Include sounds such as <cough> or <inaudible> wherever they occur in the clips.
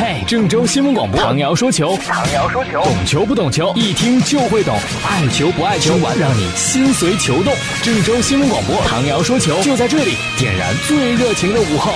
嘿，郑州新闻广播，唐瑶说球，唐瑶说球，懂球不懂球，一听就会懂，爱球不爱球，让你心随球动。郑州新闻广播，唐瑶说球，就在这里，点燃最热情的午后。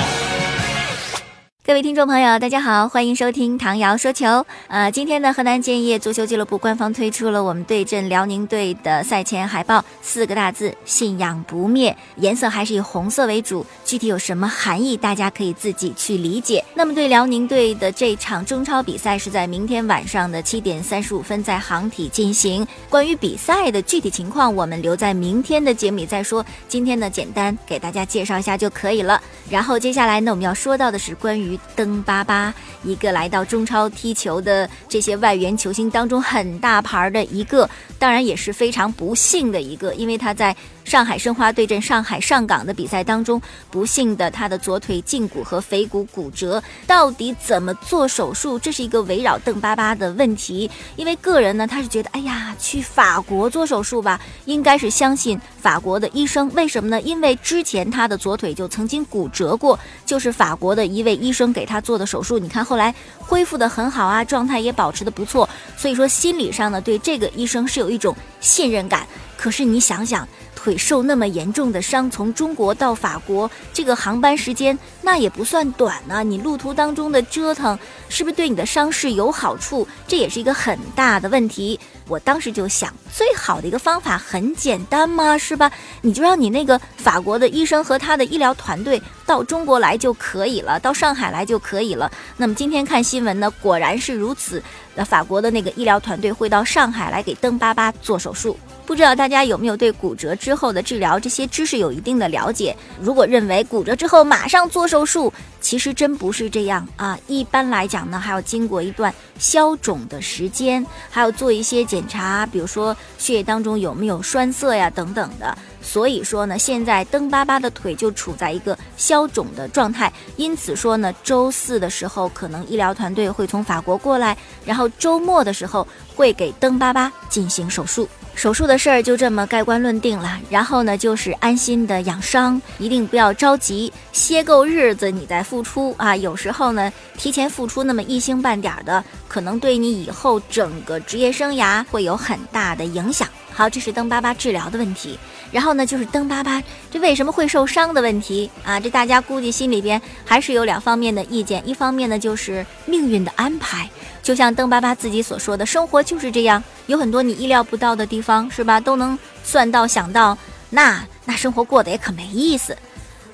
各位听众朋友，大家好，欢迎收听唐瑶说球。呃，今天呢，河南建业足球俱乐部官方推出了我们对阵辽宁队的赛前海报，四个大字“信仰不灭”，颜色还是以红色为主。具体有什么含义，大家可以自己去理解。那么，对辽宁队的这场中超比赛是在明天晚上的七点三十五分在航体进行。关于比赛的具体情况，我们留在明天的节目里再说。今天呢，简单给大家介绍一下就可以了。然后接下来呢，我们要说到的是关于。登巴巴，一个来到中超踢球的这些外援球星当中很大牌的一个，当然也是非常不幸的一个，因为他在。上海申花对阵上海上港的比赛当中，不幸的他的左腿胫骨和腓骨骨折，到底怎么做手术？这是一个围绕邓巴巴的问题。因为个人呢，他是觉得，哎呀，去法国做手术吧，应该是相信法国的医生。为什么呢？因为之前他的左腿就曾经骨折过，就是法国的一位医生给他做的手术。你看后来恢复的很好啊，状态也保持的不错。所以说心理上呢，对这个医生是有一种信任感。可是你想想。腿受那么严重的伤，从中国到法国，这个航班时间那也不算短呢。你路途当中的折腾，是不是对你的伤势有好处？这也是一个很大的问题。我当时就想，最好的一个方法很简单嘛，是吧？你就让你那个法国的医生和他的医疗团队到中国来就可以了，到上海来就可以了。那么今天看新闻呢，果然是如此。那法国的那个医疗团队会到上海来给登巴巴做手术。不知道大家有没有对骨折之后的治疗这些知识有一定的了解？如果认为骨折之后马上做手术，其实真不是这样啊。一般来讲呢，还要经过一段消肿的时间，还要做一些检查，比如说血液当中有没有栓塞呀等等的。所以说呢，现在登巴巴的腿就处在一个消肿的状态，因此说呢，周四的时候可能医疗团队会从法国过来，然后周末的时候会给登巴巴进行手术。手术的事儿就这么盖棺论定了，然后呢，就是安心的养伤，一定不要着急，歇够日子你再复出啊。有时候呢，提前复出那么一星半点的，可能对你以后整个职业生涯会有很大的影响。好，这是登巴巴治疗的问题，然后呢，就是登巴巴这为什么会受伤的问题啊？这大家估计心里边还是有两方面的意见，一方面呢就是命运的安排，就像登巴巴自己所说的，生活就是这样，有很多你意料不到的地方，是吧？都能算到想到，那那生活过得也可没意思。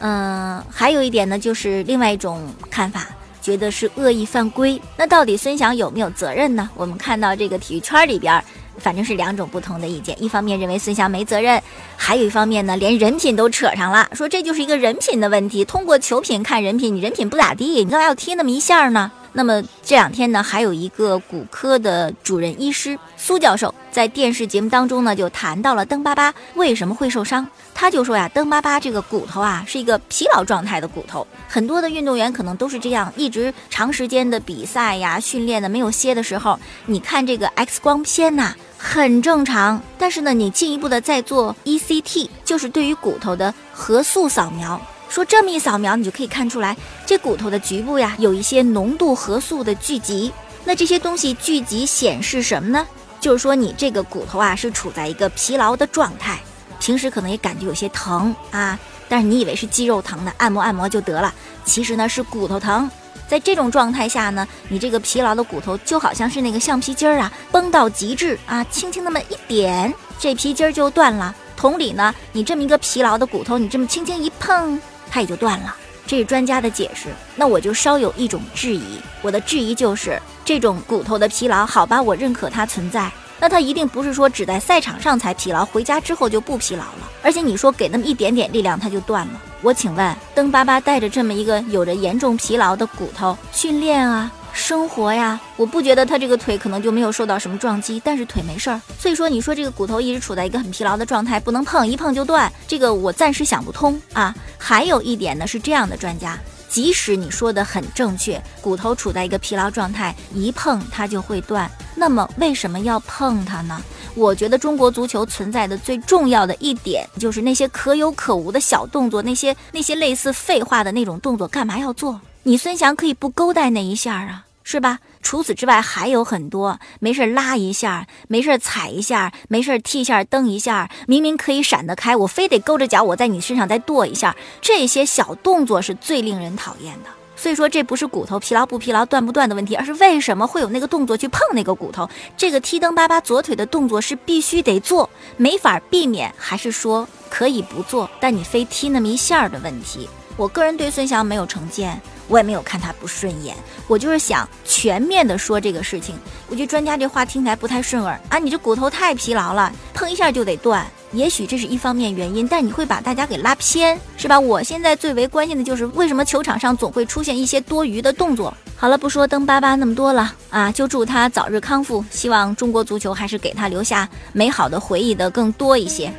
嗯，还有一点呢，就是另外一种看法，觉得是恶意犯规。那到底孙翔有没有责任呢？我们看到这个体育圈里边。反正是两种不同的意见，一方面认为孙翔没责任，还有一方面呢，连人品都扯上了，说这就是一个人品的问题。通过球品看人品，你人品不咋地，你干嘛要踢那么一下呢？那么这两天呢，还有一个骨科的主任医师苏教授在电视节目当中呢，就谈到了登巴巴为什么会受伤。他就说呀，登巴巴这个骨头啊，是一个疲劳状态的骨头。很多的运动员可能都是这样，一直长时间的比赛呀、训练的没有歇的时候，你看这个 X 光片呐，很正常。但是呢，你进一步的再做 ECT，就是对于骨头的核素扫描。说这么一扫描，你就可以看出来，这骨头的局部呀，有一些浓度核素的聚集。那这些东西聚集显示什么呢？就是说你这个骨头啊，是处在一个疲劳的状态，平时可能也感觉有些疼啊，但是你以为是肌肉疼的，按摩按摩就得了，其实呢是骨头疼。在这种状态下呢，你这个疲劳的骨头就好像是那个橡皮筋儿啊，绷到极致啊，轻轻那么一点，这皮筋儿就断了。同理呢，你这么一个疲劳的骨头，你这么轻轻一碰。它也就断了，这是专家的解释。那我就稍有一种质疑，我的质疑就是这种骨头的疲劳，好吧，我认可它存在。那它一定不是说只在赛场上才疲劳，回家之后就不疲劳了。而且你说给那么一点点力量，它就断了。我请问，登巴巴带着这么一个有着严重疲劳的骨头训练啊？生活呀，我不觉得他这个腿可能就没有受到什么撞击，但是腿没事儿。所以说，你说这个骨头一直处在一个很疲劳的状态，不能碰，一碰就断，这个我暂时想不通啊。还有一点呢，是这样的，专家，即使你说的很正确，骨头处在一个疲劳状态，一碰它就会断，那么为什么要碰它呢？我觉得中国足球存在的最重要的一点，就是那些可有可无的小动作，那些那些类似废话的那种动作，干嘛要做？你孙翔可以不勾带那一下啊。是吧？除此之外还有很多，没事拉一下，没事踩一下，没事踢一下蹬一下，明明可以闪得开，我非得勾着脚我在你身上再跺一下，这些小动作是最令人讨厌的。所以说，这不是骨头疲劳不疲劳、断不断的问题，而是为什么会有那个动作去碰那个骨头？这个踢蹬巴巴左腿的动作是必须得做，没法避免，还是说可以不做，但你非踢那么一下的问题？我个人对孙翔没有成见，我也没有看他不顺眼，我就是想全面的说这个事情。我觉得专家这话听起来不太顺耳啊，你这骨头太疲劳了，碰一下就得断。也许这是一方面原因，但你会把大家给拉偏，是吧？我现在最为关心的就是为什么球场上总会出现一些多余的动作。好了，不说登巴巴那么多了啊，就祝他早日康复，希望中国足球还是给他留下美好的回忆的更多一些。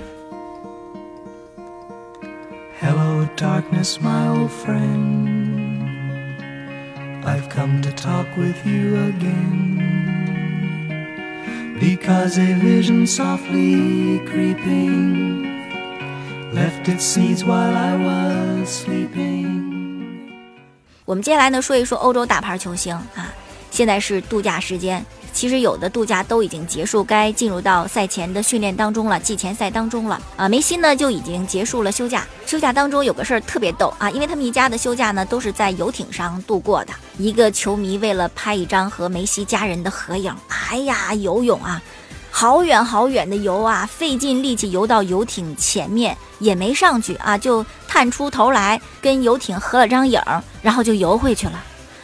Hello, darkness, my old friend. I've come to talk with you again. because a vision softly creeping left its seeds while I was sleeping。我们接下来呢说一说欧洲大牌球星啊，现在是度假时间。 其实有的度假都已经结束，该进入到赛前的训练当中了，季前赛当中了啊。梅西呢就已经结束了休假，休假当中有个事儿特别逗啊，因为他们一家的休假呢都是在游艇上度过的。一个球迷为了拍一张和梅西家人的合影，哎呀，游泳啊，好远好远的游啊，费尽力气游到游艇前面也没上去啊，就探出头来跟游艇合了张影，然后就游回去了。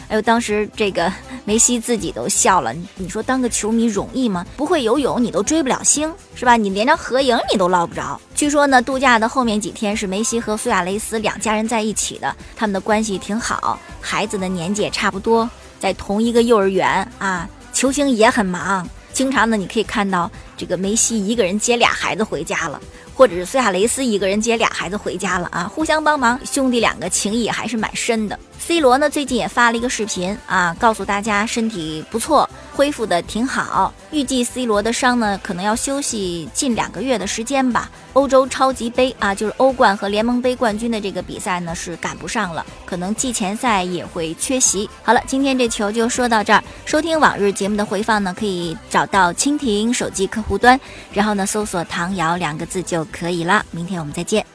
哎呦，当时这个 <laughs> 梅西自己都笑了。你说当个球迷容易吗？不会游泳，你都追不了星，是吧？你连张合影你都捞不着。据说呢，度假的后面几天是梅西和苏亚雷斯两家人在一起的，他们的关系挺好，孩子的年纪也差不多，在同一个幼儿园啊。球星也很忙，经常呢你可以看到这个梅西一个人接俩孩子回家了。或者是苏亚雷斯一个人接俩孩子回家了啊，互相帮忙，兄弟两个情谊还是蛮深的。C 罗呢，最近也发了一个视频啊，告诉大家身体不错。恢复的挺好，预计 C 罗的伤呢，可能要休息近两个月的时间吧。欧洲超级杯啊，就是欧冠和联盟杯冠军的这个比赛呢，是赶不上了，可能季前赛也会缺席。好了，今天这球就说到这儿。收听往日节目的回放呢，可以找到蜻蜓手机客户端，然后呢，搜索“唐瑶”两个字就可以了。明天我们再见。